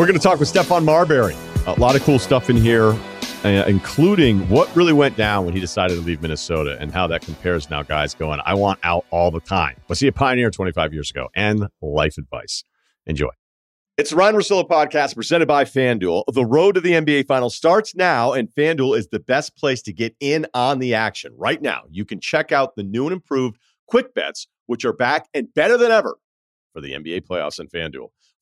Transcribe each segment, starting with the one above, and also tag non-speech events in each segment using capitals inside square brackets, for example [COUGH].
We're going to talk with Stephon Marbury. A lot of cool stuff in here, uh, including what really went down when he decided to leave Minnesota and how that compares now, guys, going, I want out all the time. Was he a pioneer 25 years ago? And life advice. Enjoy. It's the Ryen Russillo podcast presented by FanDuel. The road to the NBA Finals starts now, and FanDuel is the best place to get in on the action. Right now, you can check out the new and improved Quick Bets, which are back and better than ever for the NBA playoffs and FanDuel.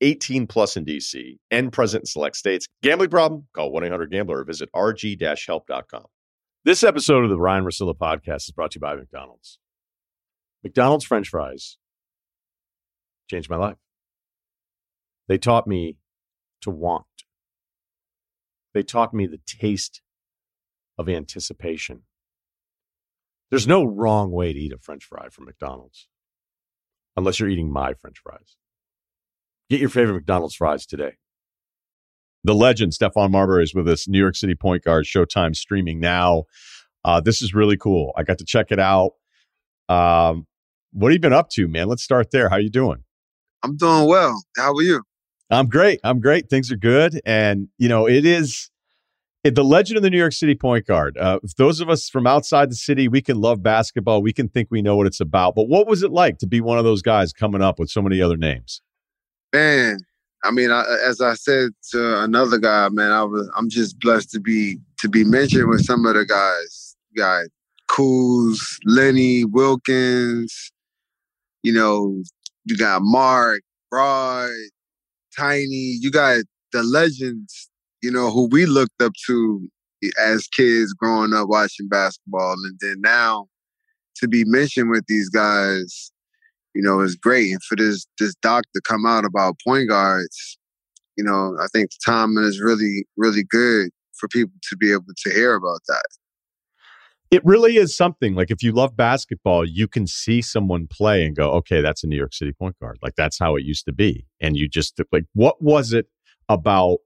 18 plus in DC and present in select states. Gambling problem? Call 1 800 Gambler or visit rg help.com. This episode of the Ryen Russillo podcast is brought to you by McDonald's. McDonald's French fries changed my life. They taught me to want, they taught me the taste of anticipation. There's no wrong way to eat a French fry from McDonald's unless you're eating my French fries. Get your favorite McDonald's fries today. The legend, Stephon Marbury, is with us, New York City point guard, Showtime streaming now. Uh, this is really cool. I got to check it out. Um, what have you been up to, man? Let's start there. How are you doing? I'm doing well. How are you? I'm great. I'm great. Things are good. And, you know, it is it, the legend of the New York City point guard. Uh, those of us from outside the city, we can love basketball. We can think we know what it's about. But what was it like to be one of those guys coming up with so many other names? Man, I mean, I, as I said to another guy, man, I was I'm just blessed to be to be mentioned with some of the guys. Got Kuz, Lenny, Wilkens. You know, you got Mark, Broad, Tiny. You got the legends. You know who we looked up to as kids growing up watching basketball, and then now to be mentioned with these guys you know, is great. And for this this doc to come out about point guards, you know, I think the timing is really, really good for people to be able to hear about that. It really is something. Like if you love basketball, you can see someone play and go, okay, that's a New York City point guard. Like that's how it used to be. And you just like, what was it about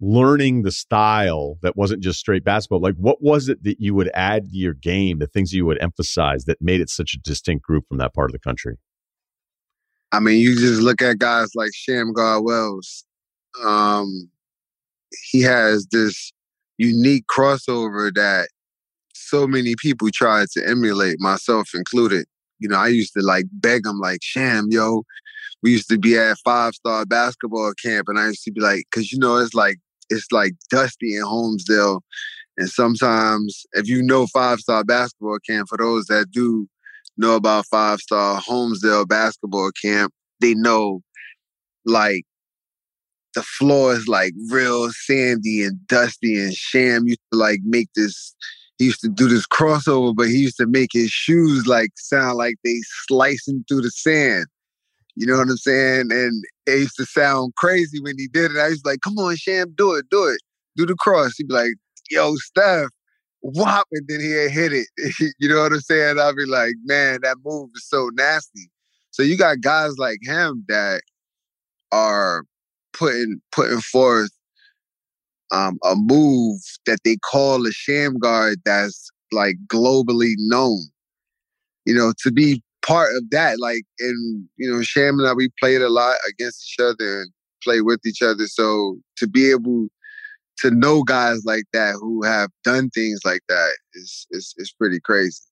learning the style that wasn't just straight basketball like what was it that you would add to your game the things you would emphasize that made it such a distinct group from that part of the country? I mean you just look at guys like Shammgod Wells um he has this unique crossover that so many people tried to emulate myself included. You know i used to like beg him like sham yo we used to be at five star basketball camp and I used to be like, cause you know, it's like it's like dusty in Honesdale. And sometimes, if you know five star basketball camp, for those that do know about five star Honesdale basketball camp, they know like the floor is like real sandy and dusty. And Sham used to like make this, he used to do this crossover, but he used to make his shoes like sound like they slicing through the sand. You know what I'm saying? And it used to sound crazy when he did it. I was like, come on, Sham, do it, do it. Do the cross. He'd be like, yo, Steph, whop, and then he'd hit it. [LAUGHS] you know what I'm saying? I'd be like, man, that move is so nasty. So you got guys like him that are putting putting forth um, a move that they call a Shammgod that's like globally known. You know, to be part of that. Like, and you know, Sham and I, we played a lot against each other and play with each other. So to be able to know guys like that who have done things like that is is is pretty crazy.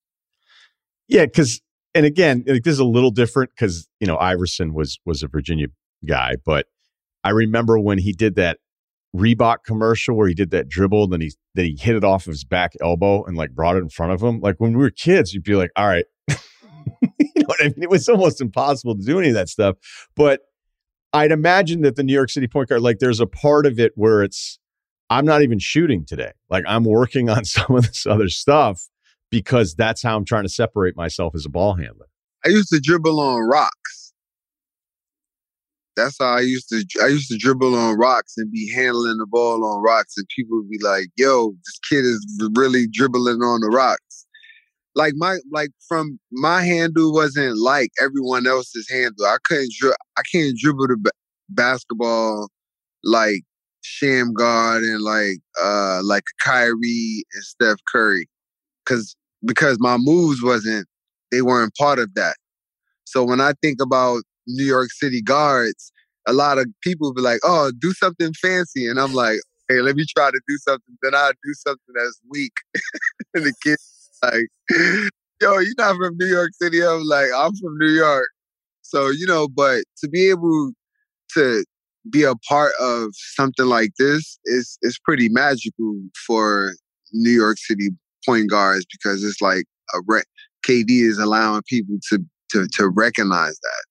Yeah, because and again, like, this is a little different because you know Iverson was was a Virginia guy, but I remember when he did that Reebok commercial where he did that dribble, and then he then he hit it off of his back elbow and like brought it in front of him. Like when we were kids, you'd be like, "All right, [LAUGHS] know what I mean? It was almost impossible to do any of that stuff. But I'd imagine that the New York City point guard, like there's a part of it where it's, I'm not even shooting today. Like I'm working on [LAUGHS] some of this other stuff because that's how I'm trying to separate myself as a ball handler. I used to dribble on rocks. that's how I used to I used to dribble on rocks and be handling the ball on rocks, and people would be like, "Yo, this kid is really dribbling on the rocks." Like my like from my handle wasn't like everyone else's handle. I couldn't dri- I can't dribble the b- basketball like Shammgod and like uh like Kyrie and Steph Curry, because because my moves wasn't they weren't part of that. So when I think about New York City guards, a lot of people be like, "Oh, do something fancy," and I'm like, "Hey, let me try to do something." Then I do something that's weak, [LAUGHS] and the kid like, [LAUGHS] "Yo, you're not from New York City." I'm like, "I'm from New York." So you know, but to be able to be a part of something like this is is pretty magical for New York City point guards because it's like a KD is allowing people to to to recognize that.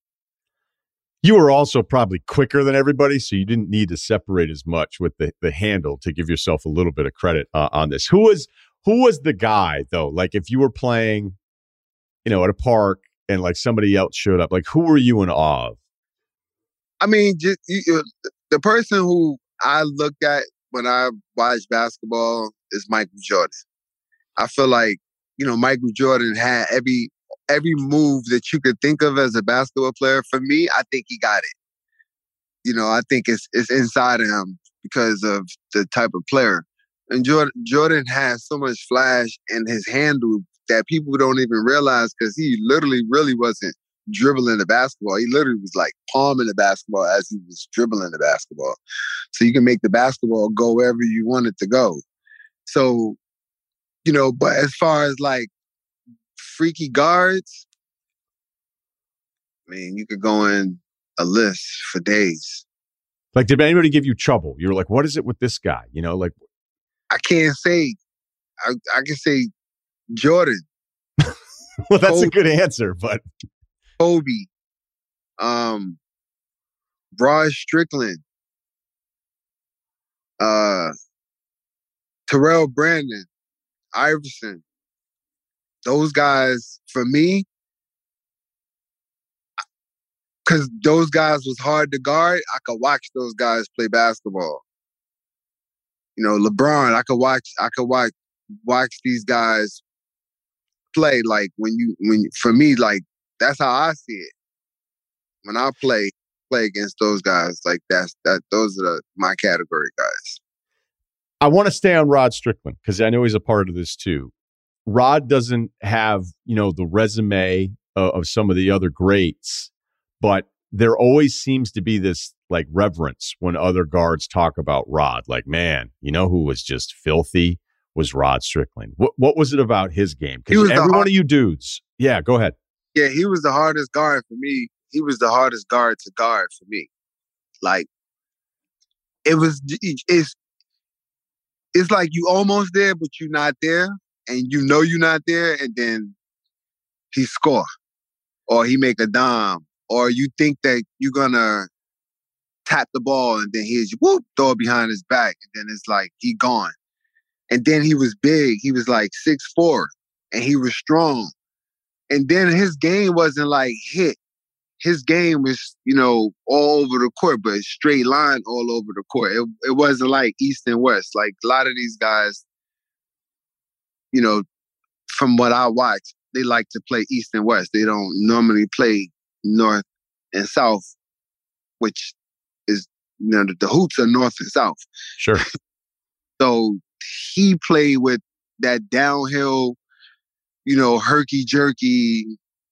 You were also probably quicker than everybody, so you didn't need to separate as much with the, the handle to give yourself a little bit of credit uh, on this. Who was who was the guy though? Like if you were playing, you know, at a park and like somebody else showed up, like who were you in awe of? I mean, just you, the person who I look at when I watch basketball is Michael Jordan. I feel like you know Michael Jordan had every every move that you could think of as a basketball player. For me, I think he got it. You know, I think it's it's inside of him because of the type of player. And Jordan Jordan has so much flash in his handle that people don't even realize because he literally really wasn't dribbling the basketball. He literally was like palming the basketball as he was dribbling the basketball. So you can make the basketball go wherever you want it to go. So, you know, but as far as like freaky guards, I mean, you could go in a list for days. Like, did anybody give you trouble? You were like, what is it with this guy? You know, like, I can't say, I, I can say Jordan. [LAUGHS] well, that's Kobe, a good answer, but Kobe, um, Rod Strickland, uh, Terrell Brandon, Iverson, those guys for me because those guys was hard to guard i could watch those guys play basketball you know lebron i could watch i could watch watch these guys play like when you when for me like that's how i see it. When i play play against those guys like that's that those are the, my category guys. I want to stay on rod strickland because i know he's a part of this too. Rod doesn't have, you know, the resume of, of some of the other greats, but there always seems to be this like reverence when other guards talk about Rod. Like, man, you know who was just filthy was Rod Strickland. What what was it about his game? Because every hard- one of you dudes, yeah, go ahead. Yeah, he was the hardest guard for me. He was the hardest guard to guard for me. Like, it was it's it's like you almost there, but you're not there and you know you're not there, and then he score, or he make a dime, or you think that you're gonna tap the ball, and then he's whoop throw it behind his back, and then it's like he gone. And then he was big. He was like six four, and he was strong. And then his game wasn't like hit. His game was, you know, all over the court, but straight line all over the court. It, it wasn't like east and west. Like a lot of these guys, you know, from what I watch, they like to play East and West. They don't normally play North and South, which you know the, the hoops are North and South. Sure. [LAUGHS] so he played with that downhill, you know, herky jerky.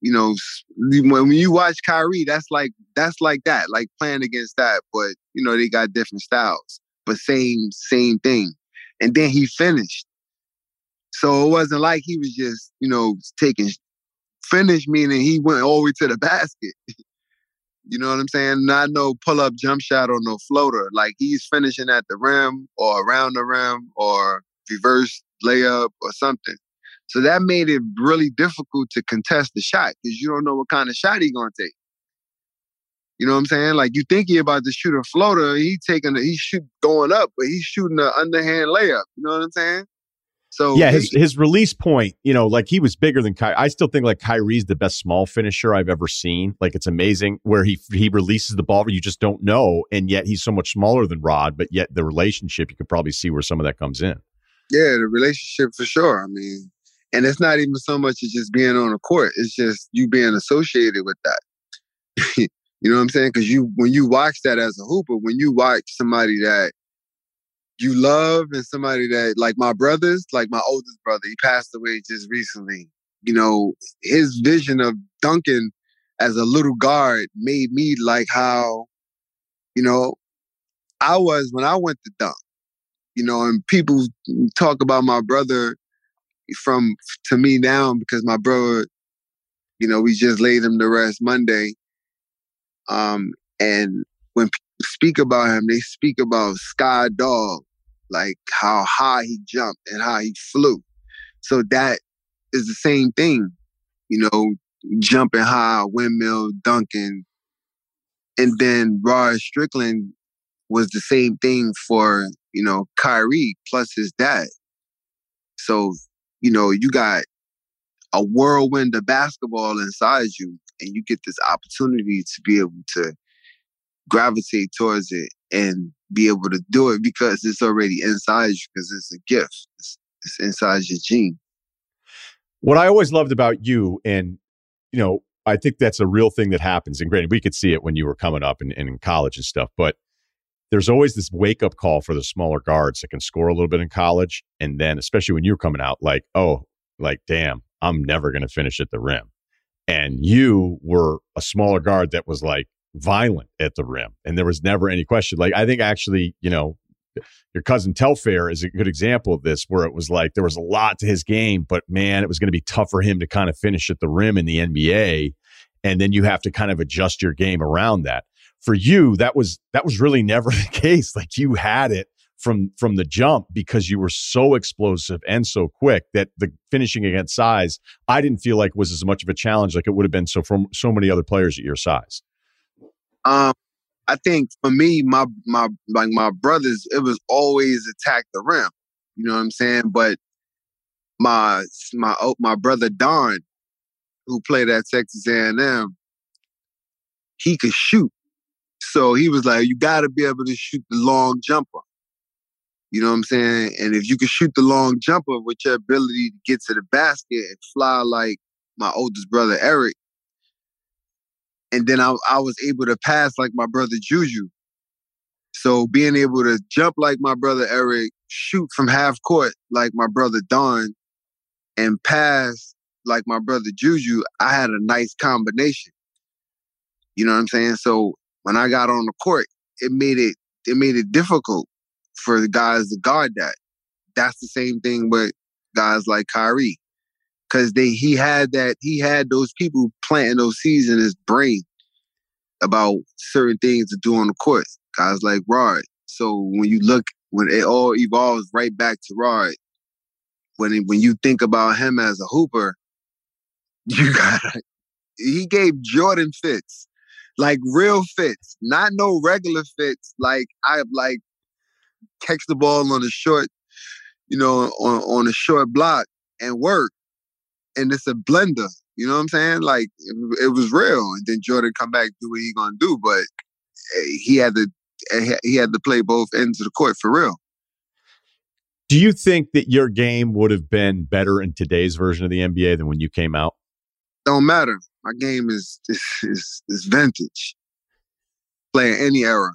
You know, when you watch Kyrie, that's like that's like that, like playing against that. But you know, they got different styles, but same same thing. And then he finished. So it wasn't like he was just, you know, taking finish, meaning he went all the way to the basket. [LAUGHS] you know what I'm saying? Not no pull up jump shot or no floater. Like he's finishing at the rim or around the rim or reverse layup or something. So that made it really difficult to contest the shot because you don't know what kind of shot he's gonna take. You know what I'm saying? Like you think he about to shoot a floater, he taking a, he's shoot going up, but he's shooting an underhand layup. You know what I'm saying? So yeah, his his release point, you know, like he was bigger than Kyrie. I still think like Kyrie's the best small finisher I've ever seen. Like it's amazing where he he releases the ball, where you just don't know, and yet he's so much smaller than Rod. But yet the relationship, you could probably see where some of that comes in. Yeah, the relationship for sure. I mean, and it's not even so much as just being on the court; it's just you being associated with that. [LAUGHS] you know what I'm saying? Because you when you watch that as a hooper, when you watch somebody that you love and somebody that like my brothers, like my oldest brother, he passed away just recently. You know, his vision of dunking as a little guard made me like how, you know, I was when I went to dunk. You know, and people talk about my brother from to me now because my brother, you know, we just laid him to rest Monday. Um, and when people speak about him, they speak about Sky Dog, like how high he jumped and how he flew. So that is the same thing, you know, jumping high, windmill, dunking. And then Rod Strickland was the same thing for, you know, Kyrie plus his dad. So, you know, you got a whirlwind of basketball inside you, and you get this opportunity to be able to gravitate towards it and be able to do it because it's already inside you because it's a gift. It's, it's inside your gene. What I always loved about you, and you know, I think that's a real thing that happens. And granted, we could see it when you were coming up and, and in college and stuff, but there's always this wake up call for the smaller guards that can score a little bit in college. And then, especially when you're coming out, like, oh, like, damn, I'm never going to finish at the rim. And you were a smaller guard that was like, violent at the rim, and there was never any question. Like I think actually, you know, your cousin Telfair is a good example of this, where it was like there was a lot to his game, but man, it was going to be tough for him to kind of finish at the rim in the NBA, and then you have to kind of adjust your game around that. For you, that was that was really [LAUGHS] never the case. Like you had it from from the jump because you were so explosive and so quick that the finishing against size I didn't feel like was as much of a challenge like it would have been so from so many other players at your size. Um, I think for me, my my like my brothers, it was always attack the rim. You know what I'm saying? But my my oh, my brother Don, who played at Texas A&M, he could shoot. So he was like, you got to be able to shoot the long jumper. You know what I'm saying? And if you can shoot the long jumper with your ability to get to the basket and fly like my oldest brother Eric, and then I, I was able to pass like my brother Juju. So being able to jump like my brother Eric, shoot from half court like my brother Don, and pass like my brother Juju, I had a nice combination. You know what I'm saying? So when I got on the court, it made it it made it difficult for the guys to guard that. That's the same thing with guys like Kyrie because they he had that he had those people planting those seeds in his brain about certain things to do on the court. Guys like Rod. So when you look when it all evolves right back to Rod, when it, when you think about him as a hooper, [LAUGHS] you got he gave Jordan fits, like real fits, not no regular fits. Like I like catch the ball on a short, you know, on on a short block and work and it's a blender. You know what I'm saying? Like it, it was real. And then Jordan come back do what he gonna do, but eh, he had to eh, he had to play both ends of the court for real. Do you think that your game would have been better in today's version of the NBA than when you came out? Don't matter. My game is is is, is vintage. Playing any era.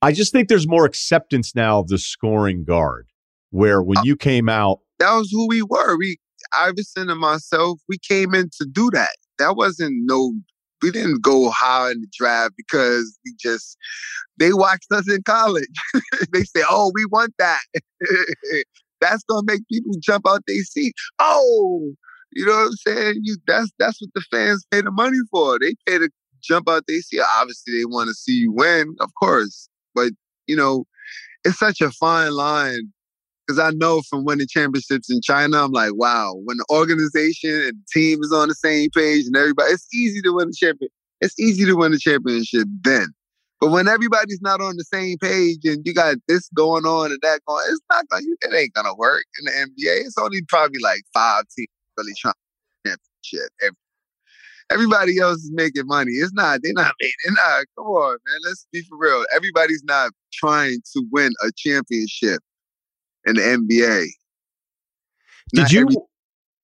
I just think there's more acceptance now of the scoring guard. Where when uh, you came out, that was who we were. We Iverson and myself, we came in to do that. That wasn't no, we didn't go high in the draft because we just, they watched us in college. [LAUGHS] they say, oh, we want that. [LAUGHS] that's gonna make people jump out their seat. Oh, you know what I'm saying? You that's that's what the fans pay the money for. They pay to jump out their seat. Obviously, they want to see you win, of course. But you know, it's such a fine line because I know from winning championships in China, I'm like, wow, when the organization and the team is on the same page and everybody, it's easy to win a champion. It's easy to win a championship then. But when everybody's not on the same page and you got this going on and that going, it's not gonna it ain't gonna work in the NBA. It's only probably like five teams really trying championship. Everybody else is making money. It's not, they're not making they're not. Come on, man. Let's be for real. Everybody's not trying to win a championship in the NBA. Did not you every-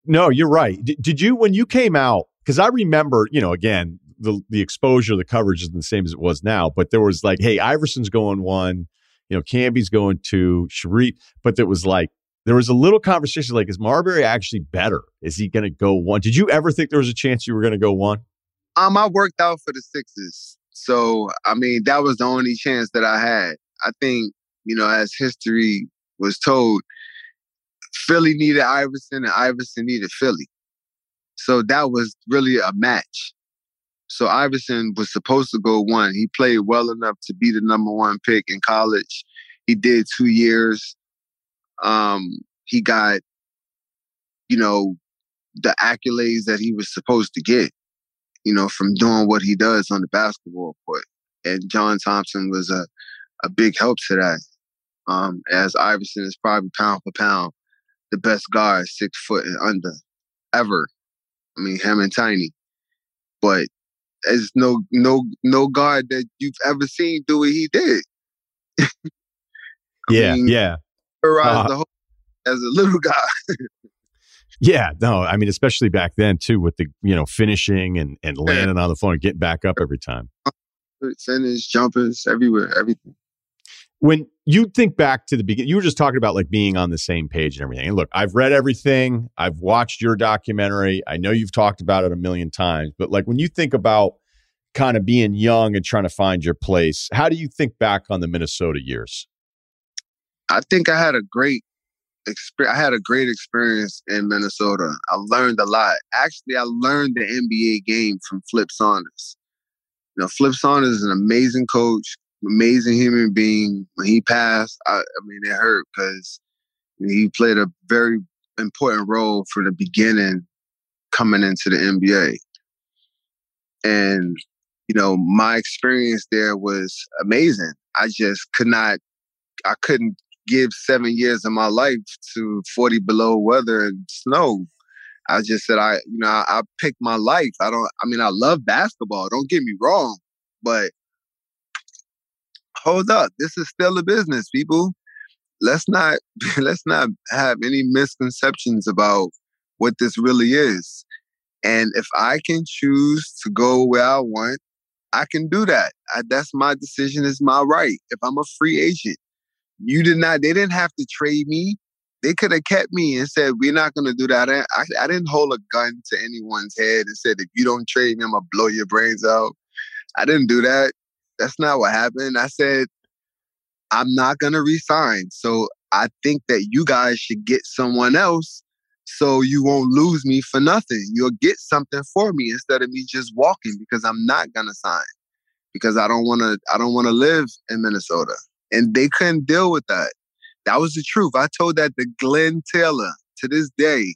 no, you're right. Did, did you when you came out? Because I remember, you know, again, the the exposure, the coverage isn't the same as it was now. But there was like, hey, Iverson's going one, you know, Camby's going two, Shareef, But there was like there was a little conversation like, is Marbury actually better? Is he going to go one? Did you ever think there was a chance you were going to go one? Um, I worked out for the Sixers, so I mean that was the only chance that I had. I think you know, as history was told, Philly needed Iverson and Iverson needed Philly. So that was really a match. So Iverson was supposed to go one. He played well enough to be the number one pick in college. He did two years. Um, he got, you know, the accolades that he was supposed to get, you know, from doing what he does on the basketball court. And John Thompson was a, a big help to that. Um, as Iverson is probably pound for pound the best guard, six foot and under, ever. I mean, him and Tiny. But there's no no no guard that you've ever seen do what he did. [LAUGHS] yeah, mean, yeah. Uh, the whole, as a little guy. [LAUGHS] yeah, no, I mean, especially back then too, with the you know finishing and and landing yeah. on the floor and getting back up every time. Finish, jumpers, everywhere, everything when you think back to the beginning, you were just talking about like being on the same page and everything. And look, I've read everything. I've watched your documentary. I know you've talked about it a million times, but like when you think about kind of being young and trying to find your place, how do you think back on the Minnesota years? I think I had a great experience. I had a great experience in Minnesota. I learned a lot. Actually, I learned the NBA game from Flip Saunders. You know, Flip Saunders is an amazing coach, amazing human being. When he passed, I, I mean, it hurt because he played a very important role for the beginning coming into the NBA. And, you know, my experience there was amazing. I just could not, I couldn't give seven years of my life to 40 below weather and snow. I just said, I, you know, I, I picked my life. I don't, I mean, I love basketball. Don't get me wrong, but hold up, this is still a business, people. Let's not [LAUGHS] let's not have any misconceptions about what this really is. And if I can choose to go where I want, I can do that. I, that's my decision. It's my right. If I'm a free agent, you did not. They didn't have to trade me. They could have kept me and said, "We're not going to do that." I, I, I didn't hold a gun to anyone's head and said, "If you don't trade me, I'm gonna blow your brains out." I didn't do that. That's not what happened. I said, I'm not going to resign. So I think that you guys should get someone else so you won't lose me for nothing. You'll get something for me instead of me just walking because I'm not going to sign because I don't want to I don't want to live in Minnesota. And they couldn't deal with that. That was the truth. I told that to Glen Taylor to this day.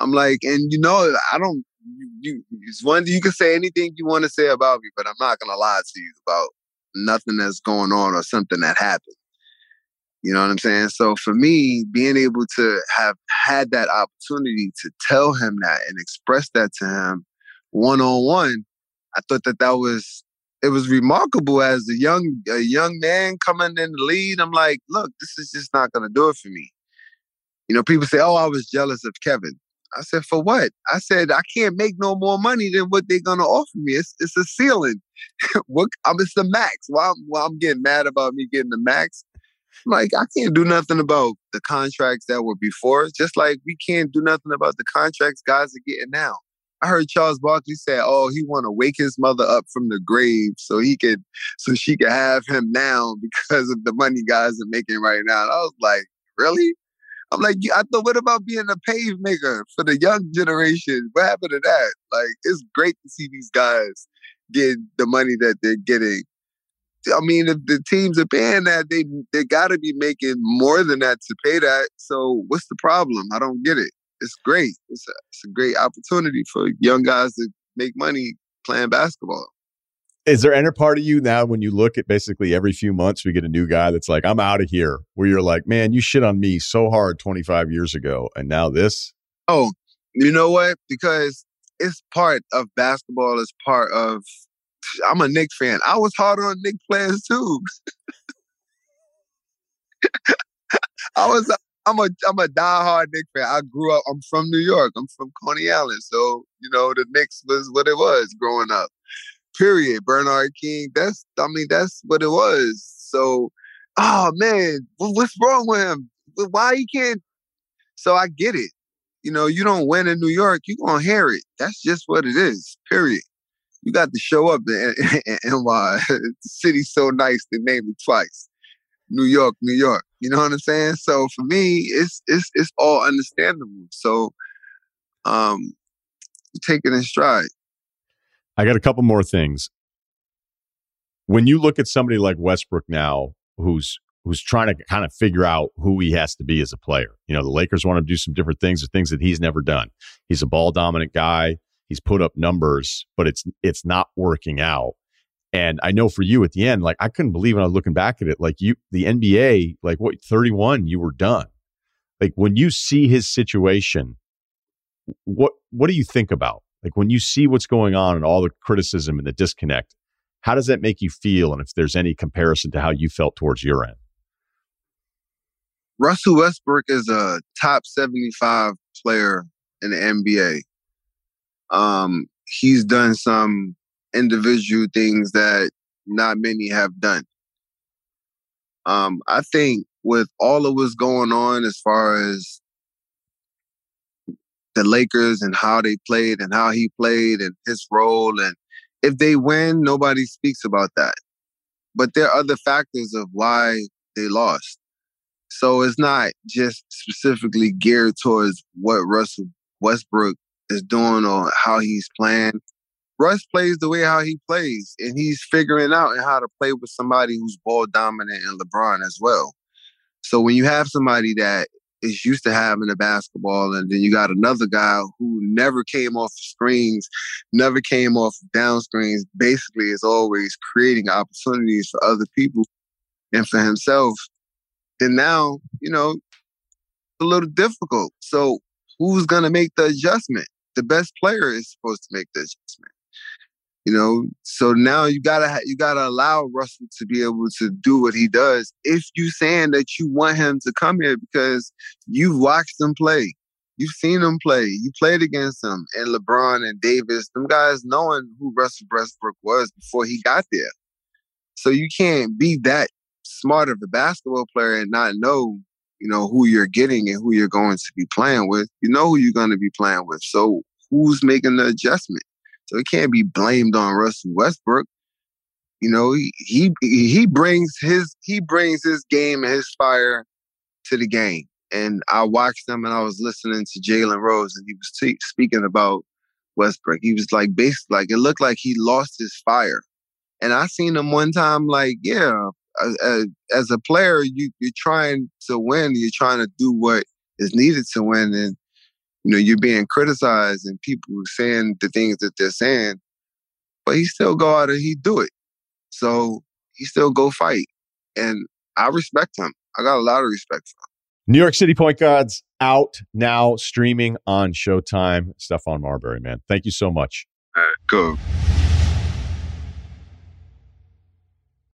I'm like, and you know, I don't you, it's one you can say anything you want to say about me, but I'm not gonna lie to you about nothing that's going on or something that happened. You know what I'm saying? So for me, being able to have had that opportunity to tell him that and express that to him one on one, I thought that that was it was remarkable as a young a young man coming in the lead. I'm like, look, this is just not gonna do it for me. You know, people say, "Oh, I was jealous of Kevin." I said, for what? I said, I can't make no more money than what they're gonna offer me. It's it's a ceiling. [LAUGHS] what I'm it's the max. Why I'm, why I'm getting mad about me getting the max? like, I can't do nothing about the contracts that were before. Just like we can't do nothing about the contracts guys are getting now. I heard Charles Barkley say, "Oh, he want to wake his mother up from the grave so he could, so she could have him now [LAUGHS] because of the money guys are making right now." And I was like, "Really?" I'm like, I thought, what about being a pave maker for the young generation? What happened to that? Like, it's great to see these guys get the money that they're getting. I mean, if the teams are paying that, they they got to be making more than that to pay that. So, what's the problem? I don't get it. It's great. It's a, it's a great opportunity for young guys to make money playing basketball. Is there any part of you now when you look at basically every few months we get a new guy that's like, I'm out of here, where you're like, man, you shit on me so hard 25 years ago, and now this? Oh, you know what? Because it's part of basketball, it's part of I'm a Knick fan. I was hard on Knick players too. [LAUGHS] I was I'm a I'm a diehard Knick fan. I grew up. I'm from New York. I'm from Coney Island, so you know the Knicks was what it was growing up. Period. Bernard King. That's I mean that's what it was. So, oh man, what's wrong with him? Why he can't? So I get it. You know, you don't win in New York, you gonna hear it. That's just what it is. Period. You got to show up in, [LAUGHS] NY. [LAUGHS] the city's so nice they named it twice. New York, New York. You know what I'm saying? So for me, it's it's it's all understandable. So um take it in stride. I got a couple more things. When you look at somebody like Westbrook now, who's who's trying to kind of figure out who he has to be as a player. You know, the Lakers want to do some different things, or things that he's never done. He's a ball dominant guy. He's put up numbers, but it's it's not working out. And I know for you at the end, like I couldn't believe when I was looking back at it, like you, the NBA, like what, 31, you were done. Like when you see his situation, what, what do you think about? Like when you see what's going on and all the criticism and the disconnect, how does that make you feel? And if there's any comparison to how you felt towards your end? Russell Westbrook is a top 75 player in the NBA. Um, he's done some individual things that not many have done. Um, I think with all of what's going on as far as the Lakers and how they played and how he played and his role, and if they win, nobody speaks about that. But there are other factors of why they lost. So it's not just specifically geared towards what Russell Westbrook is doing or how he's playing. Russ plays the way how he plays, and he's figuring out how to play with somebody who's ball dominant and LeBron as well. So when you have somebody that is used to having a basketball, and then you got another guy who never came off screens, never came off down screens, basically is always creating opportunities for other people and for himself, And now, you know, a little difficult. So who's gonna make the adjustment? The best player is supposed to make the adjustment. You know, so now you gotta you gotta allow Russell to be able to do what he does. If you saying that you want him to come here because you've watched him play, you've seen him play, you played against him, and LeBron and Davis, them guys knowing who Russell Westbrook was before he got there. So you can't be that smart of a basketball player and not know, you know, who you're getting and who you're going to be playing with. You know who you're going to be playing with. So who's making the adjustment? So it can't be blamed on Russell Westbrook. You know, he, he he brings his he brings his game and his fire to the game. And I watched him and I was listening to Jalen Rose and he was t- speaking about Westbrook. He was like basically like it looked like he lost his fire. And I seen him one time like, yeah, as, as a player, you you're trying to win. You're trying to do what is needed to win, and you know, you're being criticized and people saying the things that they're saying, but he still go out and he do it. So he still go fight. And I respect him. I got a lot of respect for him. New York City Point Guards out now streaming on Showtime. Stephon Marbury, man. Thank you so much. All right, go.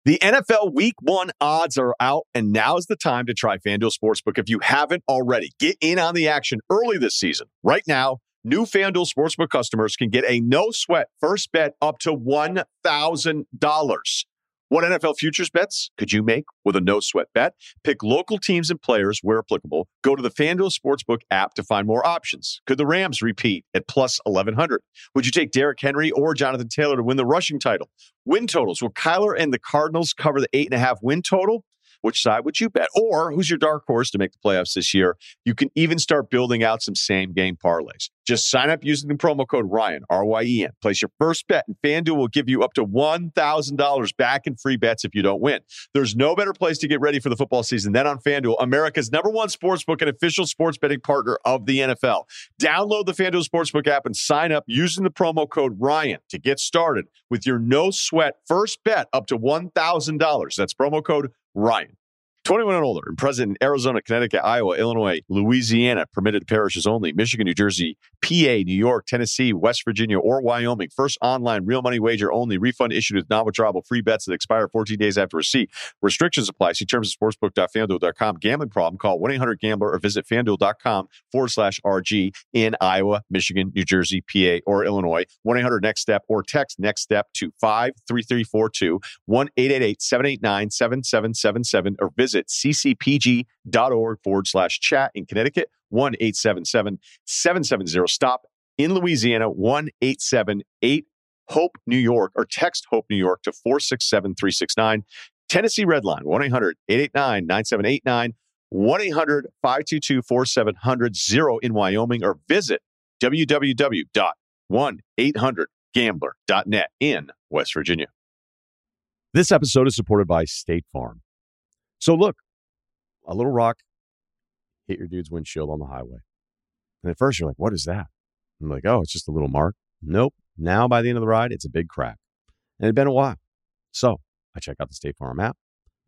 The NFL Week 1 odds are out, and now's the time to try FanDuel Sportsbook if you haven't already. Get in on the action early this season. Right now, new FanDuel Sportsbook customers can get a no sweat first bet up to $1,000. What NFL futures bets could you make with a no sweat bet? Pick local teams and players where applicable. Go to the FanDuel Sportsbook app to find more options. Could the Rams repeat at plus 1100? Would you take Derrick Henry or Jonathan Taylor to win the rushing title? Win totals. Will Kyler and the Cardinals cover the eight and a half win total? Which side would you bet? Or who's your dark horse to make the playoffs this year? You can even start building out some same game parlays. Just sign up using the promo code Ryen, R Y E N. Place your first bet, and FanDuel will give you up to $1,000 back in free bets if you don't win. There's no better place to get ready for the football season than on FanDuel, America's number one sportsbook and official sports betting partner of the NFL. Download the FanDuel Sportsbook app and sign up using the promo code Ryen to get started with your no sweat first bet up to $1,000. That's promo code Ryen. 21 and older and present in Arizona, Connecticut, Iowa, Illinois, Louisiana, permitted parishes only, Michigan, New Jersey, PA, New York, Tennessee, West Virginia, or Wyoming. First online real money wager only. Refund issued with non-withdrawable free bets that expire 14 days after receipt. Restrictions apply. See terms at sportsbook.fanduel.com. Gambling problem? Call 1-800-GAMBLER or visit fanduel.com forward slash RG in Iowa, Michigan, New Jersey, PA, or Illinois. 1-800-NEXT-STEP or text NEXT STEP to 53342 1-888-789-7777 or visit visit ccpg.org forward slash chat in Connecticut, 1 877 770 STOP. In Louisiana, 1 878 HOPE New York, or text HOPE New York to 467 369. Tennessee Redline, 1 800 889 9789. 1 800 522 4700 in Wyoming, or visit www.1800gambler.net in West Virginia. This episode is supported by State Farm. So look, a little rock hit your dude's windshield on the highway. And at first you're like, what is that? I'm like, oh, it's just a little mark. Nope. Now by the end of the ride, it's a big crack. And it'd been a while. So I check out the State Farm app.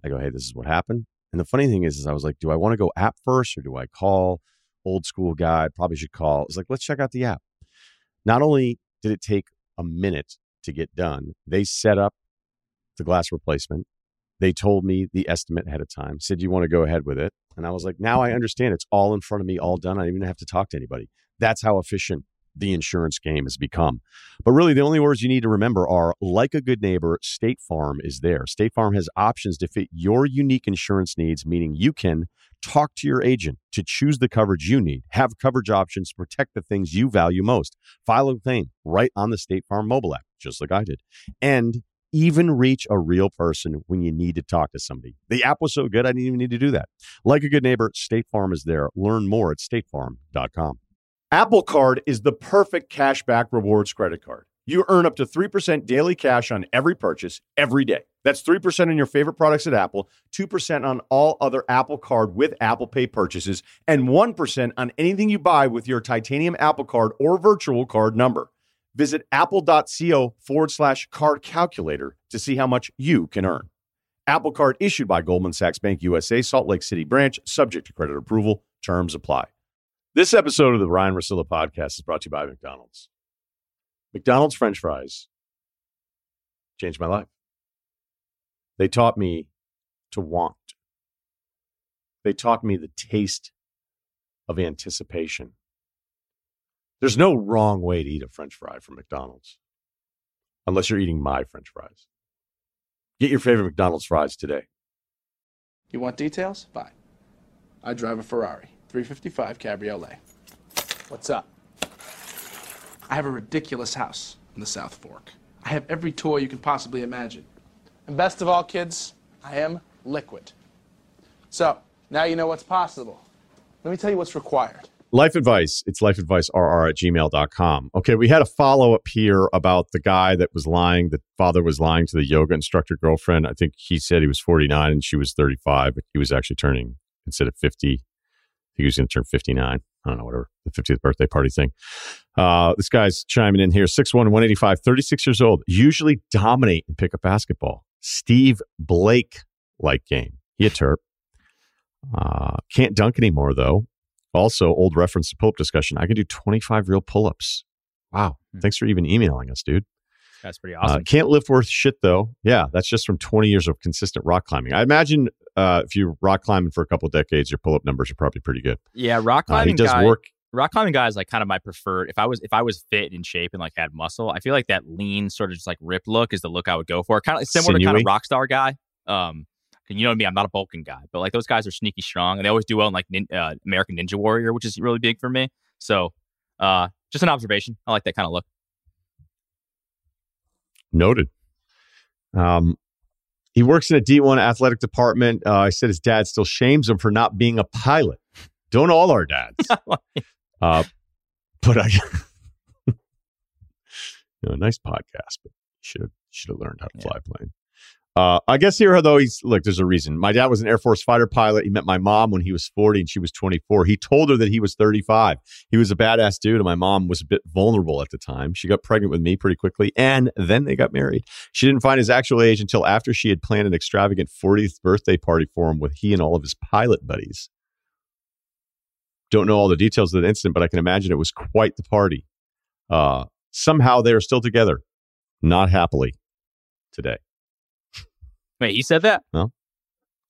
I go, hey, this is what happened. And the funny thing is, is I was like, do I want to go app first or do I call old school guy? Probably should call. It's like, let's check out the app. Not only did it take a minute to get done, they set up the glass replacement. They told me the estimate ahead of time, said, you want to go ahead with it? And I was like, now I mm-hmm. understand. It's all in front of me, all done. I don't even have to talk to anybody. That's how efficient the insurance game has become. But really, the only words you need to remember are like a good neighbor, State Farm is there. State Farm has options to fit your unique insurance needs, meaning you can talk to your agent to choose the coverage you need, have coverage options to protect the things you value most, file a claim right on the State Farm mobile app, just like I did. And even reach a real person when you need to talk to somebody. The app was so good, I didn't even need to do that. Like a good neighbor, State Farm is there. Learn more at statefarm.com. Apple Card is the perfect cashback rewards credit card. You earn up to 3% daily cash on every purchase every day. That's 3% on your favorite products at Apple, 2% on all other Apple Card with Apple Pay purchases, and 1% on anything you buy with your titanium Apple Card or virtual card number. Visit apple.co forward slash card calculator to see how much you can earn. Apple Card issued by Goldman Sachs Bank USA, Salt Lake City branch, subject to credit approval. Terms apply. This episode of the Ryen Russillo podcast is brought to you by McDonald's. McDonald's French fries changed my life. They taught me to want. They taught me the taste of anticipation. There's no wrong way to eat a french fry from McDonald's unless you're eating my french fries. Get your favorite McDonald's fries today. You want details? Fine. I drive a Ferrari 355 Cabriolet. What's up? I have a ridiculous house in the South Fork. I have every toy you can possibly imagine. And best of all, kids, I am liquid. So, now you know what's possible. Let me tell you what's required. Life advice. It's lifeadvicerr at gmail.com. Okay, we had a follow up here about the guy that was lying. The father was lying to the yoga instructor girlfriend. I think he said he was 49 and she was 35, but he was actually turning, instead of 50, I think he was going to turn 59. I don't know, whatever, the 50th birthday party thing. Uh, this guy's chiming in here 6'1, 185, 36 years old, usually dominate and pick up basketball. Steve Blake like game. He a terp. Uh, can't dunk anymore, though. Also, old reference to pull up discussion. I can do 25 real pull ups. Wow. Hmm. Thanks for even emailing us, dude. That's pretty uh, awesome. Uh, can't lift worth shit though. Yeah, that's just from 20 years of consistent rock climbing. I imagine uh, if you're rock climbing for a couple of decades, your pull up numbers are probably pretty good. Yeah, rock climbing. Uh, he does guy, work. Rock climbing guy is like kind of my preferred. If I was if I was fit in shape and like had muscle, I feel like that lean sort of just like ripped look is the look I would go for. Kind of similar Sinewy. to kind of rock star guy. Um, you know me, I'm not a bulking guy, but like those guys are sneaky strong, and they always do well in like nin- uh, American Ninja Warrior, which is really big for me. So, uh, just an observation. I like that kind of look. Noted. Um, he works in a D1 athletic department. Uh, I said his dad still shames him for not being a pilot. Don't all our dads? [LAUGHS] uh, but I, [LAUGHS] you know, nice podcast, but should should have learned how to fly a plane. Uh, I guess here, though, he's look, there's a reason. My dad was an Air Force fighter pilot. He met my mom when he was 40 and she was 24. He told her that he was 35. He was a badass dude, and my mom was a bit vulnerable at the time. She got pregnant with me pretty quickly, and then they got married. She didn't find his actual age until after she had planned an extravagant 40th birthday party for him with he and all of his pilot buddies. Don't know all the details of the incident, but I can imagine it was quite the party. Uh, somehow they are still together, not happily today. Wait, he said that? No.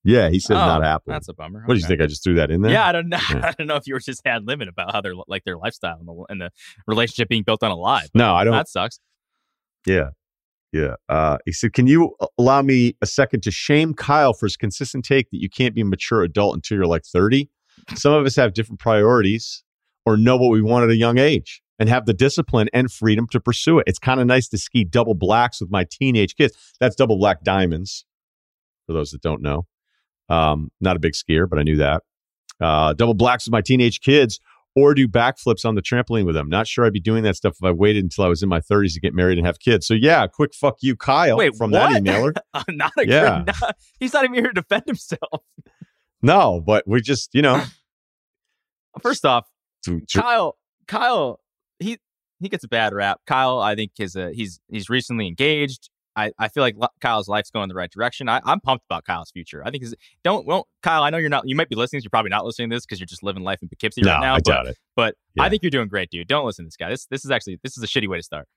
Yeah, he says oh, not happily. That's a bummer. What do you think? I just threw that in there. Yeah, I don't know. Yeah. [LAUGHS] I don't know if you were just had limit about how they're like their lifestyle and the, and the relationship being built on a lie. No, I don't. That sucks. Yeah, yeah. Uh, he said, "Can you allow me a second to shame Kyle for his consistent take that you can't be a mature adult until you're like 30? Some of us have different priorities or know what we want at a young age." and have the discipline and freedom to pursue it. It's kind of nice to ski double blacks with my teenage kids. That's double black diamonds for those that don't know. Um, not a big skier, but I knew that. Uh, double blacks with my teenage kids or do backflips on the trampoline with them. Not sure I'd be doing that stuff if I waited until I was in my 30s to get married and have kids. So yeah, quick fuck you, Kyle, Wait, from what? that emailer. [LAUGHS] uh, not a yeah. Good, not, he's not even here to defend himself. no, but we just, you know. [SIGHS] First off, Kyle, Kyle, he he gets a bad rap. Kyle, I think is a he's he's recently engaged. I, I feel like Kyle's life's going in the right direction. I, am pumped about Kyle's future. I think is don't well, Kyle. I know you're not. You might be listening. You're probably not listening to this because you're just living life in Poughkeepsie no, right now. I but, doubt it. But yeah. I think you're doing great, dude. Don't listen to this guy. This this is actually this is a shitty way to start.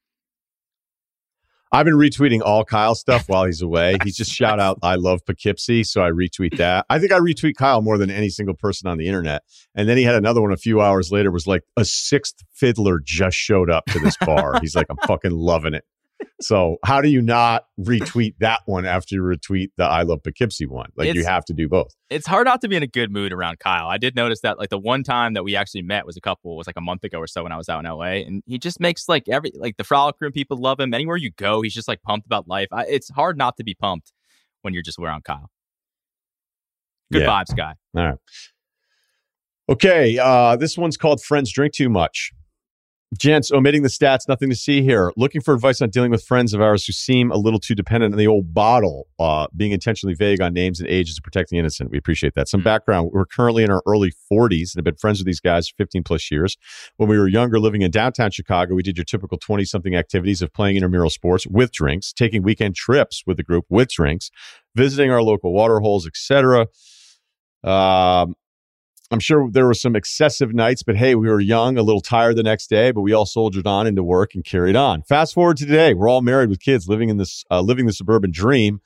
I've been retweeting all Kyle stuff [LAUGHS] while he's away. He just shout out, I love Poughkeepsie. So I retweet that. I think I retweet Kyle more than any single person on the internet. And then he had another one a few hours later was like, a sixth fiddler just showed up to this bar. he's like, I'm fucking loving it. So how do you not retweet that one after you retweet the I love Poughkeepsie one? Like it's, you have to do both. It's hard not to be in a good mood around Kyle. I did notice that like the one time that we actually met was a couple was like a month ago or so when I was out in LA, and he just makes like every like the frolic room people love him. Anywhere you go, he's just like pumped about life. I, it's hard not to be pumped when you're just around Kyle. Good yeah. vibes, guy. All right. Okay, uh, this one's called Friends Drink Too Much. Gents, omitting the stats, nothing to see here. Looking for advice on dealing with friends of ours who seem a little too dependent on the old bottle, uh, being intentionally vague on names and ages to protect the innocent. We appreciate that. Some mm-hmm. background we're currently in our early 40s and have been friends with these guys for 15 plus years. When we were younger, living in downtown Chicago, we did your typical 20 something activities of playing intramural sports with drinks, taking weekend trips with the group with drinks, visiting our local water holes, etc. Um, I'm sure there were some excessive nights, but hey, we were young, a little tired the next day, but we all soldiered on into work and carried on. Fast forward to today, we're all married with kids, living in this, uh, living the suburban dream.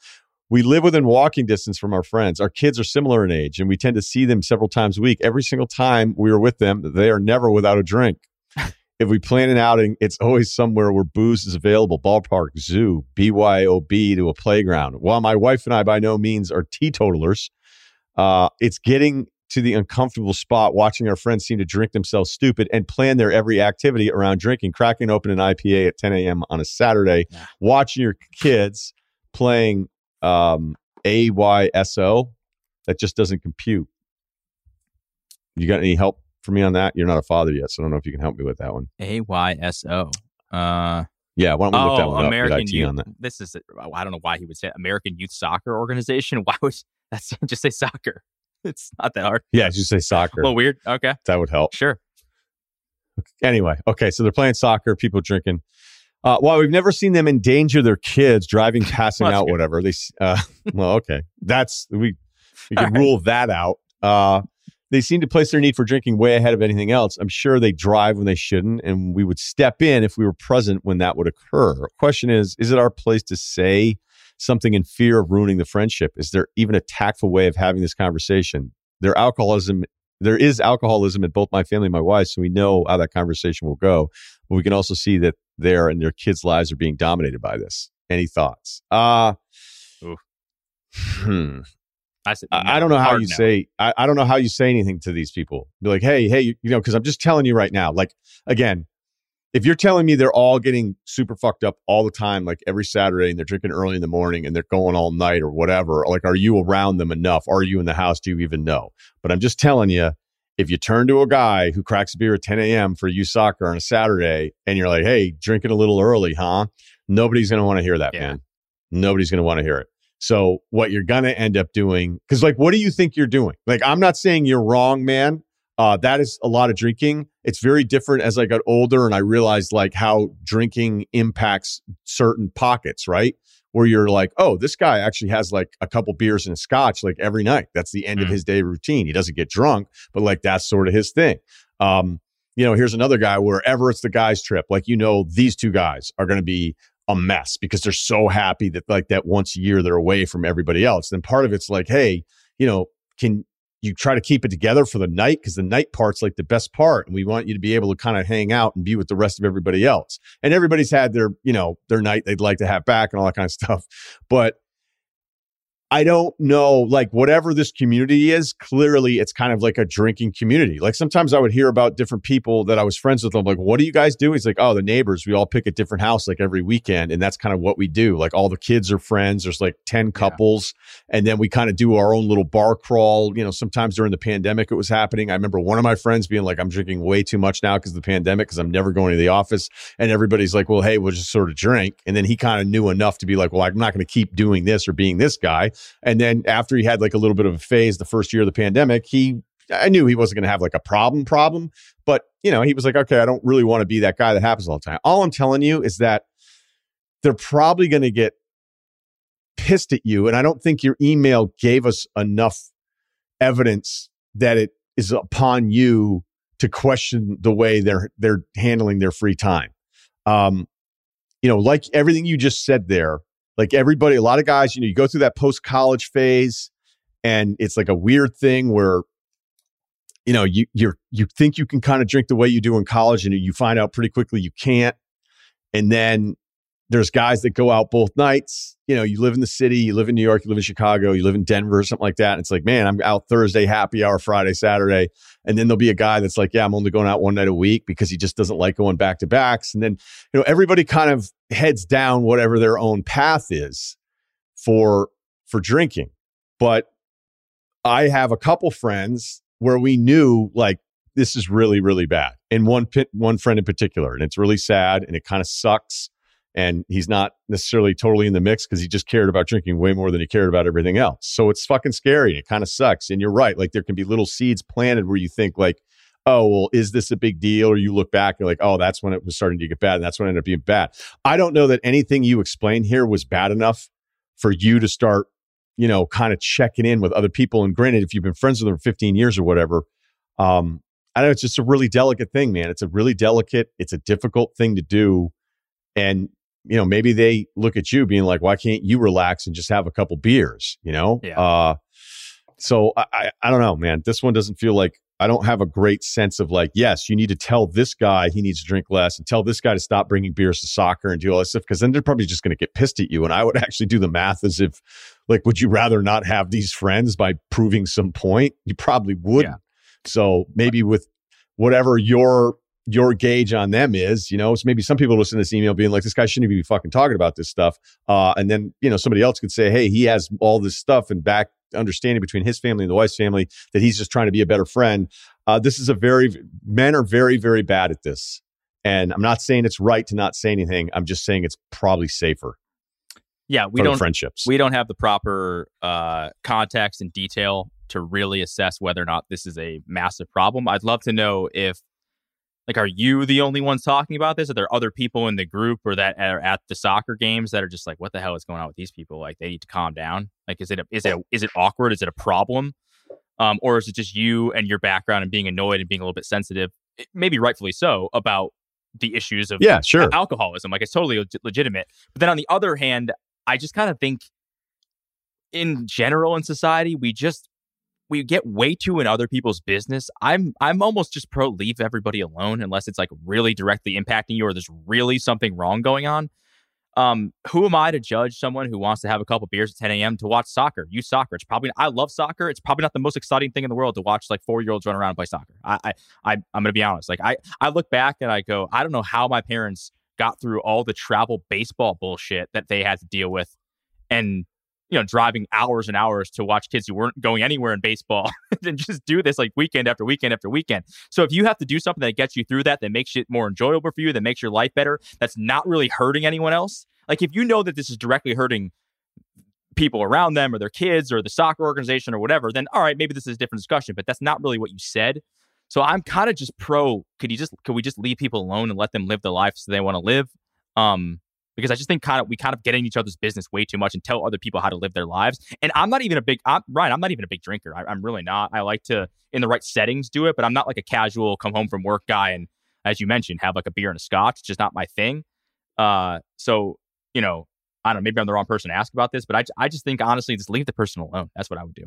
We live within walking distance from our friends. Our kids are similar in age, and we tend to see them several times a week. Every single time we are with them, they are never without a drink. [LAUGHS] if we plan an outing, it's always somewhere where booze is available ballpark, zoo, BYOB to a playground. While my wife and I by no means are teetotalers, uh, it's getting to the uncomfortable spot watching our friends seem to drink themselves stupid and plan their every activity around drinking, cracking open an IPA at 10 a.m. on a Saturday, yeah. watching your kids playing um, AYSO. That just doesn't compute. You got any help for me on that? You're not a father yet, so I don't know if you can help me with that one. AYSO. Uh, yeah, why don't we oh, look that one American up? Youth, on that. This is, I don't know why he would say American Youth Soccer Organization. [LAUGHS] Why would that's just say soccer? [LAUGHS] it's not that hard. Yeah, just say soccer. A little weird. Okay. That would help. Sure. Anyway, okay, so they're playing soccer, people drinking. Uh, well, we've never seen them endanger their kids driving, passing well, out, good. whatever. They, uh, [LAUGHS] well, okay, that's we we can [LAUGHS] rule that out. Uh, they seem to place their need for drinking way ahead of anything else. I'm sure they drive when they shouldn't, and we would step in if we were present when that would occur. Question is, is it our place to say something in fear of ruining the friendship? Is there even a tactful way of having this conversation? There alcoholism there is alcoholism in both my family and my wife, so we know how that conversation will go. But we can also see that their and their kids' lives are being dominated by this. Any thoughts? Uh hmm. I, said, I, I don't know how you now. say I, I don't know how you say anything to these people. Be like, hey, hey, you, you know, because I'm just telling you right now. Like again, if you're telling me they're all getting super fucked up all the time, like every Saturday, and they're drinking early in the morning and they're going all night or whatever, like, are you around them enough? Are you in the house? Do you even know? But I'm just telling you, if you turn to a guy who cracks a beer at 10 a.m. for you soccer on a Saturday and you're like, hey, drinking a little early, huh? Nobody's going to want to hear that, yeah. man. Nobody's going to want to hear it. So, what you're going to end up doing, because, like, what do you think you're doing? Like, I'm not saying you're wrong, man. Uh, that is a lot of drinking. It's very different as I got older and I realized like how drinking impacts certain pockets, right? Where you're like, oh, this guy actually has like a couple beers and a scotch like every night. That's the end mm. of his day routine. He doesn't get drunk, but like that's sort of his thing. Um, you know, here's another guy wherever it's the guys' trip, like, you know, these two guys are going to be a mess because they're so happy that like that once a year they're away from everybody else. Then part of it's like, hey, you know, can you try to keep it together for the night because the night part's like the best part and we want you to be able to kind of hang out and be with the rest of everybody else. And everybody's had their you know their night they'd like to have back and all that kind of [LAUGHS] stuff but I don't know, like whatever this community is, clearly it's kind of like a drinking community. Like sometimes I would hear about different people that I was friends with. I'm like, what do you guys do? He's like, oh, the neighbors, we all pick a different house like every weekend. And that's kind of what we do. Like all the kids are friends. There's like 10 couples. Yeah. And then we kind of do our own little bar crawl. You know, sometimes during the pandemic it was happening. I remember one of my friends being like, I'm drinking way too much now because of the pandemic because I'm never going to the office. And everybody's like, well, hey, we'll just sort of drink. And then he kind of knew enough to be like, well, I'm not going to keep doing this or being this guy. And then after he had like a little bit of a phase the first year of the pandemic, he I knew he wasn't going to have like a problem problem, but you know, he was like, okay, I don't really want to be that guy that happens all the time. All I'm telling you is that they're probably going to get pissed at you. And I don't think your email gave us enough evidence that it is upon you to question the way they're they're handling their free time. Um, you know, like everything you just said there, like everybody, a lot of guys, you know, you go through that post college phase and it's like a weird thing where you know you you're you think you can kind of drink the way you do in college and you find out pretty quickly you can't. And then there's guys that go out both nights. You know, you live in the city, you live in New York, you live in Chicago, you live in Denver something like that. And it's like, man, I'm out Thursday, happy hour, Friday, Saturday. And then there'll be a guy that's like, yeah, I'm only going out one night a week because he just doesn't like going back to backs. And then, you know, everybody kind of heads down whatever their own path is for for drinking. But I have a couple friends where we knew like this is really really bad. And one one friend in particular, and it's really sad and it kind of sucks and he's not necessarily totally in the mix because he just cared about drinking way more than he cared about everything else. So it's fucking scary. It kind of sucks. And you're right. Like there can be little seeds planted where you think like, oh, well, is this a big deal? Or you look back and like, oh, that's when it was starting to get bad. And that's when it ended up being bad. I don't know that anything you explained here was bad enough for you to start, you know, kind of checking in with other people. And granted, if you've been friends with them for 15 years or whatever, um, I know it's just a really delicate thing, man. It's a really delicate, it's a difficult thing to do. And you know, maybe they look at you being like, why can't you relax and just have a couple beers, you know? Yeah. Uh, so I, I, I don't know, man. This one doesn't feel like I don't have a great sense of like, yes, you need to tell this guy he needs to drink less and tell this guy to stop bringing beers to soccer and do all this stuff because then they're probably just going to get pissed at you. And I would [LAUGHS] actually do the math as if, like, would you rather not have these friends by proving some point? You probably would. Yeah. So maybe with whatever your your gauge on them is, you know, so maybe some people listen to this email being like, this guy shouldn't even be fucking talking about this stuff. Uh, and then, you know, somebody else could say, hey, he has all this stuff and back understanding between his family and the wife's family that he's just trying to be a better friend. Uh, this is a very, men are very, very bad at this. And I'm not saying it's right to not say anything. I'm just saying it's probably safer. Yeah, we don't friendships. We don't have the proper uh, context and detail to really assess whether or not this is a massive problem. I'd love to know if like are you the only ones talking about this? Are there other people in the group or that are at the soccer games that are just like what the hell is going on with these people? Like they need to calm down. Like is it a, is it a, is it awkward? Is it a problem? Um, or is it just you and your background and being annoyed and being a little bit sensitive maybe rightfully so about the issues of yeah sure. alcoholism? Like it's totally legitimate. But then on the other hand i just kind of think in general in society we just we get way too in other people's business. I'm I'm almost just pro leave everybody alone unless it's like really directly impacting you or there's really something wrong going on. um, who am I to judge someone who wants to have a couple beers at 10 a.m. to watch soccer? Youth soccer. It's probably I love soccer. It's probably not the most exciting thing in the world to watch like four year olds run around and play soccer. I, I, I I'm gonna be honest. Like I, I look back and I go, I don't know how my parents got through all the travel baseball bullshit that they had to deal with, and you know, driving hours and hours to watch kids who weren't going anywhere in baseball [LAUGHS] and just do this like weekend after weekend after weekend. So if you have to do something that gets you through that, that makes it more enjoyable for you, that makes your life better, that's not really hurting anyone else. Like if you know that this is directly hurting people around them or their kids or the soccer organization or whatever, then all right, maybe this is a different discussion, but that's not really what you said. So I'm kind of just pro. Could you just could we just leave people alone and let them live the lives they want to live? Um, because I just think kind of we kind of get in each other's business way too much and tell other people how to live their lives. And I'm not even a big I'm, Ryen. I'm not even a big drinker. I, am really not. I like to in the right settings do it, but I'm not like a casual come home from work guy and as you mentioned have like a beer and a scotch. It's just not my thing. Uh, so you know, I don't know. Maybe I'm the wrong person to ask about this, but I I just think honestly, just leave the person alone. That's what I would do.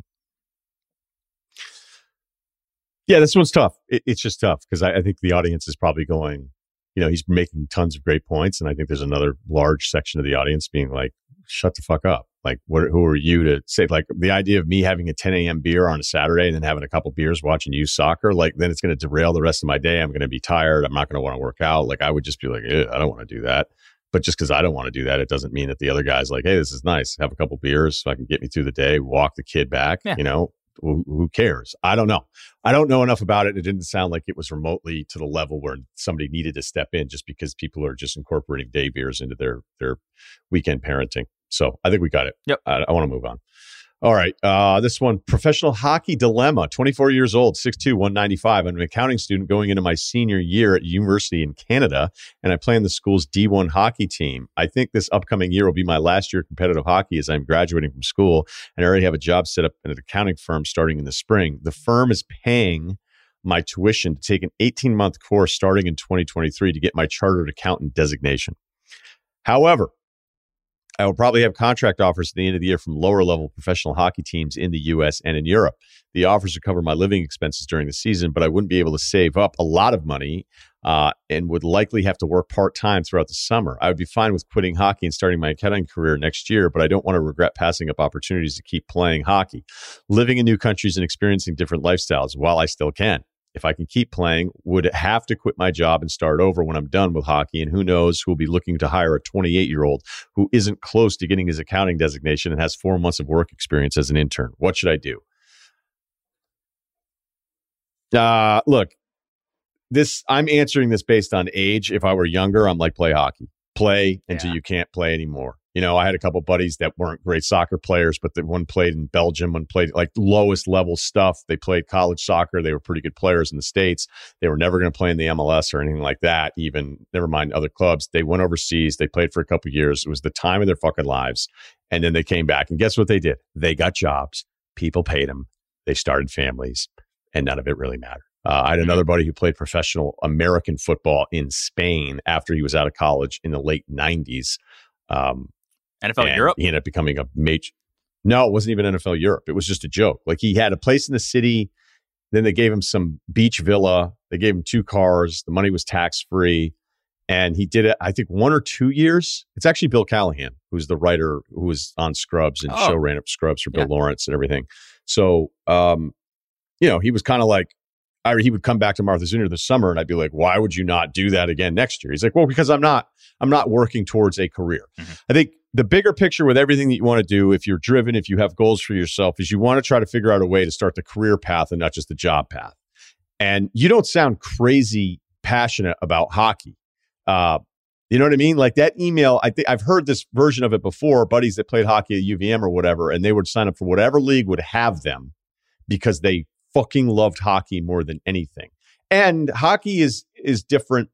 Yeah, this one's tough. It, it's just tough because I, I think the audience is probably going, you know, he's making tons of great points. And I think there's another large section of the audience being like, shut the fuck up. Like, what, who are you to say, like, the idea of me having a 10 a.m. beer on a Saturday and then having a couple beers watching you soccer, like, then it's going to derail the rest of my day. I'm going to be tired. I'm not going to want to work out. Like, I would just be like, I don't want to do that. But just because I don't want to do that, it doesn't mean that the other guy's like, hey, this is nice. Have a couple beers so I can get me through the day, walk the kid back, yeah. you know, who, who cares? I don't know. I don't know enough about it. It didn't sound like it was remotely to the level where somebody needed to step in just because people are just incorporating day beers into their their weekend parenting. So I think we got it. Yep. I, I want to move on. All right. Uh, this one professional hockey dilemma 24 years old, 6'2, 195. I'm an accounting student going into my senior year at university in Canada, and I play on the school's D1 hockey team. I think this upcoming year will be my last year of competitive hockey as I'm graduating from school, and I already have a job set up at an accounting firm starting in the spring. The firm is paying my tuition to take an 18 month course starting in 2023 to get my chartered accountant designation. However, I will probably have contract offers at the end of the year from lower level professional hockey teams in the US and in Europe. The offers would cover my living expenses during the season, but I wouldn't be able to save up a lot of money uh, and would likely have to work part time throughout the summer. I would be fine with quitting hockey and starting my accounting career next year, but I don't want to regret passing up opportunities to keep playing hockey. Living in new countries and experiencing different lifestyles while I still can if I can keep playing, would have to quit my job and start over when I'm done with hockey. And who knows who will be looking to hire a 28 year old who isn't close to getting his accounting designation and has four months of work experience as an intern. What should I do? Uh, look, this I'm answering this based on age. If I were younger, I'm like play hockey, play until yeah. you can't play anymore. You know, I had a couple buddies that weren't great soccer players, but the one played in Belgium, one played like lowest level stuff. They played college soccer. They were pretty good players in the States. They were never going to play in the MLS or anything like that, even never mind other clubs. They went overseas. They played for a couple years. It was the time of their fucking lives. And then they came back. And guess what they did? They got jobs. People paid them. They started families, and none of it really mattered. Uh, I had another buddy who played professional American football in Spain after he was out of college in the late 90s. Um, NFL Europe? He ended up becoming a major. No, it wasn't even NFL Europe. It was just a joke. Like he had a place in the city. Then they gave him some beach villa. They gave him two cars. The money was tax free. And he did it, I think, one or two years. It's actually Bill Callahan, who's the writer who was on Scrubs and oh. show ran up Scrubs for Bill yeah. Lawrence and everything. So, um, you know, he was kind of like, I, he would come back to Martha's Vineyard this summer, and I'd be like, "Why would you not do that again next year?" He's like, "Well, because I'm not, I'm not working towards a career. Mm-hmm. I think the bigger picture with everything that you want to do, if you're driven, if you have goals for yourself, is you want to try to figure out a way to start the career path and not just the job path. And you don't sound crazy passionate about hockey. Uh, you know what I mean? Like that email, I think I've heard this version of it before, buddies that played hockey at UVM or whatever, and they would sign up for whatever league would have them because they fucking loved hockey more than anything. And hockey is is different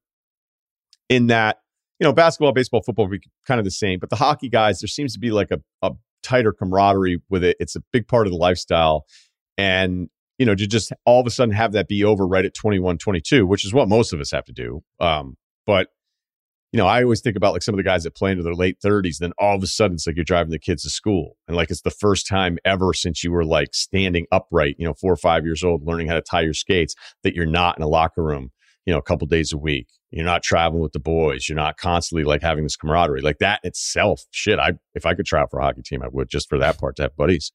in that you know, basketball, baseball, football be kind of the same, but the hockey guys, there seems to be like a, a tighter camaraderie with it. It's a big part of the lifestyle. And, you know, to just all of a sudden have that be over right at 21, 22, which is what most of us have to do. Um, but, you know, I always think about like some of the guys that play into their late 30s, then all of a sudden it's like you're driving the kids to school. And like it's the first time ever since you were like standing upright, you know, four or five years old, learning how to tie your skates, that you're not in a locker room you know, a couple days a week. You're not traveling with the boys. You're not constantly like having this camaraderie. Like that itself, shit. I if I could travel for a hockey team, I would just for that part to have buddies.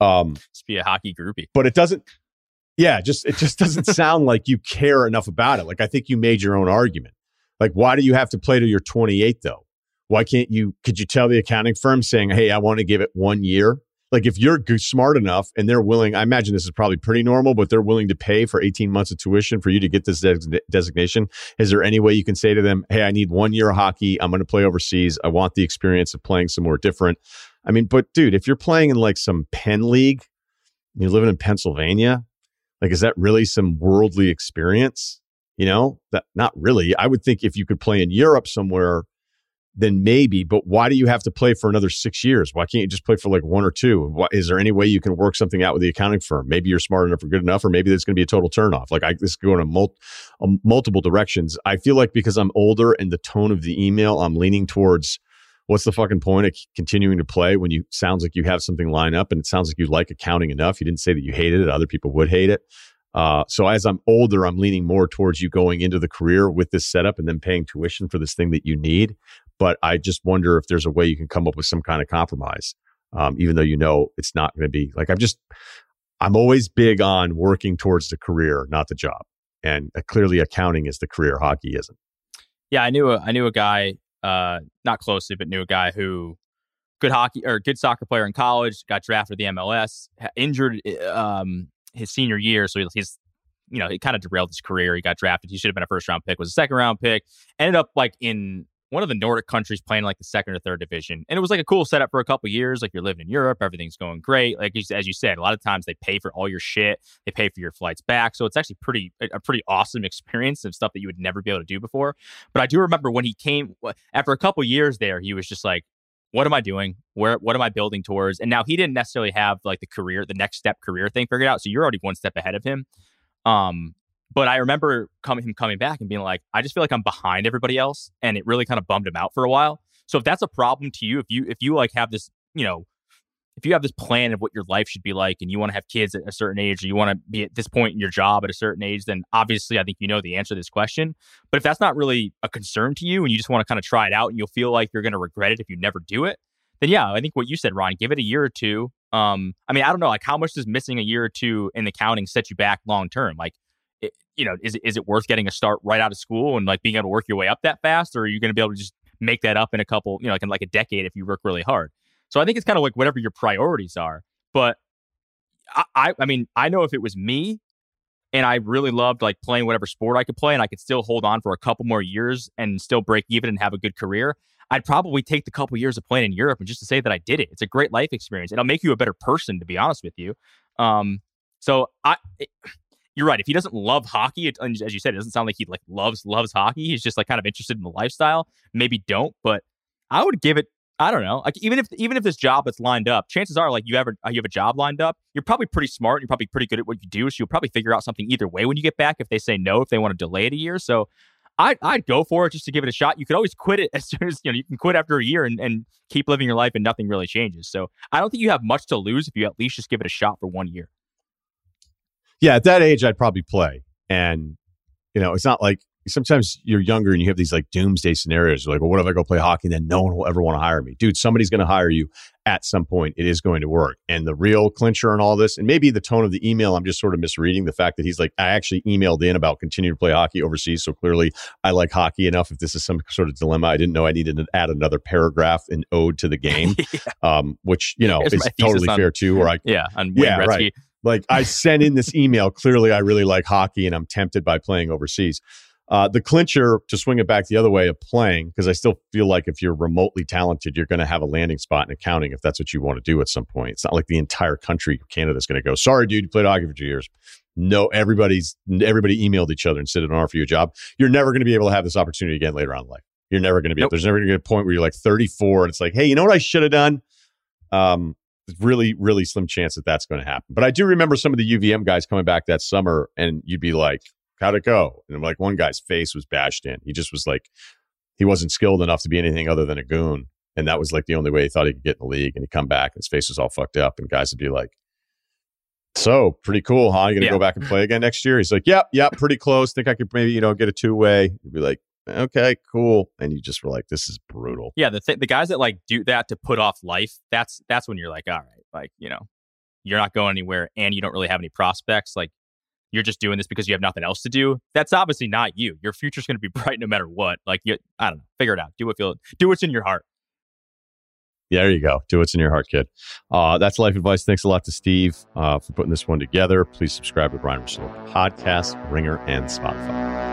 Um, just be a hockey groupie. But it doesn't. Yeah, just it just doesn't [LAUGHS] sound like you care enough about it. Like I think you made your own argument. Like why do you have to play till you're 28 though? Why can't you? Could you tell the accounting firm saying, "Hey, I want to give it one year"? Like if you're smart enough and they're willing, I imagine this is probably pretty normal, but they're willing to pay for 18 months of tuition for you to get this des- designation. Is there any way you can say to them, "Hey, I need one year of hockey. I'm going to play overseas. I want the experience of playing somewhere different." I mean, but dude, if you're playing in like some Penn league, you're living in Pennsylvania, like is that really some worldly experience? You know, that not really. I would think if you could play in Europe somewhere then maybe. But why do you have to play for another six years? Why can't you just play for like one or two? Is there any way you can work something out with the accounting firm? Maybe you're smart enough or good enough, or maybe there's going to be a total turnoff. Like I, this could go in mul- um, multiple directions. I feel like because I'm older and the tone of the email, I'm leaning towards what's the fucking point of continuing to play when you sounds like you have something lined up and it sounds like you like accounting enough. You didn't say that you hated it. Other people would hate it. Uh, so as I'm older, I'm leaning more towards you going into the career with this setup and then paying tuition for this thing that you need. But I just wonder if there's a way you can come up with some kind of compromise, um, even though you know it's not going to be like I'm just, I'm always big on working towards the career, not the job. And uh, clearly, accounting is the career, hockey isn't. Yeah, I knew a, I knew a guy, uh, not closely, but knew a guy who good hockey or good soccer player in college, got drafted the MLS, injured um, his senior year, so he's you know, he kind of derailed his career. He got drafted. He should have been a first round pick, was a second round pick. Ended up like in one of the Nordic countries playing like the second or third division. And it was like a cool setup for a couple years. Like you're living in Europe, everything's going great. Like as you said, a lot of times they pay for all your shit, they pay for your flights back. So it's actually pretty a pretty awesome experience of stuff that you would never be able to do before. But I do remember when he came after a couple years there, he was just like, what am I doing? Where what am I building towards? And now he didn't necessarily have like the career, the next step career thing figured out. So you're already one step ahead of him. Um, but I remember coming him coming back and being like, I just feel like I'm behind everybody else, and it really kind of bummed him out for a while. So if that's a problem to you, if you if you like have this, you know, if you have this plan of what your life should be like, and you want to have kids at a certain age, or you want to be at this point in your job at a certain age, then obviously I think you know the answer to this question. But if that's not really a concern to you, and you just want to kind of try it out, and you'll feel like you're going to regret it if you never do it, then yeah, I think what you said, Ron, give it a year or two. Um, I mean, I don't know, like how much does missing a year or two in the counting set you back long term? Like you know, is is it worth getting a start right out of school and like being able to work your way up that fast, or are you going to be able to just make that up in a couple, you know, like in like a decade if you work really hard? So I think it's kind of like whatever your priorities are. But I, I, I mean, I know if it was me, and I really loved like playing whatever sport I could play, and I could still hold on for a couple more years and still break even and have a good career. I'd probably take the couple years of playing in Europe and just to say that I did it. It's a great life experience. It'll make you a better person, to be honest with you. Um, so I, it, you're right. If he doesn't love hockey, it, as you said, it doesn't sound like he like loves loves hockey. He's just like kind of interested in the lifestyle. Maybe don't, but I would give it. I don't know. Like even if even if this job is lined up, chances are like you have a uh, you have a job lined up. You're probably pretty smart. And you're probably pretty good at what you do. So you'll probably figure out something either way when you get back. If they say no, if they want to delay it a year, so I'd, I'd go for it just to give it a shot. You could always quit it [LAUGHS] as soon as you know you can quit after a year and, and keep living your life and nothing really changes. So I don't think you have much to lose if you at least just give it a shot for one year. Yeah, at that age, I'd probably play. And, you know, it's not like sometimes you're younger and you have these like doomsday scenarios. You're like, well, what if I go play hockey and then no one will ever want to hire me? Dude, somebody's going to hire you at some point. It is going to work. And the real clincher and all this, and maybe the tone of the email, I'm just sort of misreading the fact that he's like, I actually emailed in about continuing to play hockey overseas. So clearly I like hockey enough. If this is some sort of dilemma, I didn't know I needed to add another paragraph in ode to the game, [LAUGHS] yeah. um, which, you know, Here's is totally on, fair too. Or I, yeah, on yeah, Gretzky. right. Like I sent in this email. Clearly, I really like hockey and I'm tempted by playing overseas. Uh, the clincher to swing it back the other way of playing, because I still feel like if you're remotely talented, you're going to have a landing spot in accounting if that's what you want to do at some point. It's not like the entire country of Canada is going to go, sorry, dude, you played hockey for two years. No, everybody's everybody emailed each other and said an offer for you a job. You're never going to be able to have this opportunity again later on in life. You're never going to be. Nope. There's never going to be a point where you're like 34 and it's like, hey, you know what I should have done? Um, really, really slim chance that that's going to happen. But I do remember some of the UVM guys coming back that summer, and you'd be like, "How'd it go?" And I'm like, one guy's face was bashed in. He just was like, he wasn't skilled enough to be anything other than a goon, and that was like the only way he thought he could get in the league. And he'd come back, and his face was all fucked up, and guys would be like, So pretty cool, huh? You gonna yeah. go back and play again next year? He's like, Yep, yep, pretty close. Think I could maybe, you know, get a two way. You'd be like, Okay, cool. And you just were like, This is brutal. Yeah, the th- the guys that like do that to put off life, that's that's when you're like, All right, like, you know, you're not going anywhere and you don't really have any prospects. Like you're just doing this because you have nothing else to do. That's obviously not you. Your future's gonna be [LAUGHS] bright no matter what. Like you I don't know, figure it out. Do what feel do what's in your heart. There you go. Do what's in your heart, kid. Uh, that's life advice. Thanks a lot to Steve uh, for putting this one together. Please subscribe to Ryen Russillo Podcast, Ringer, and Spotify.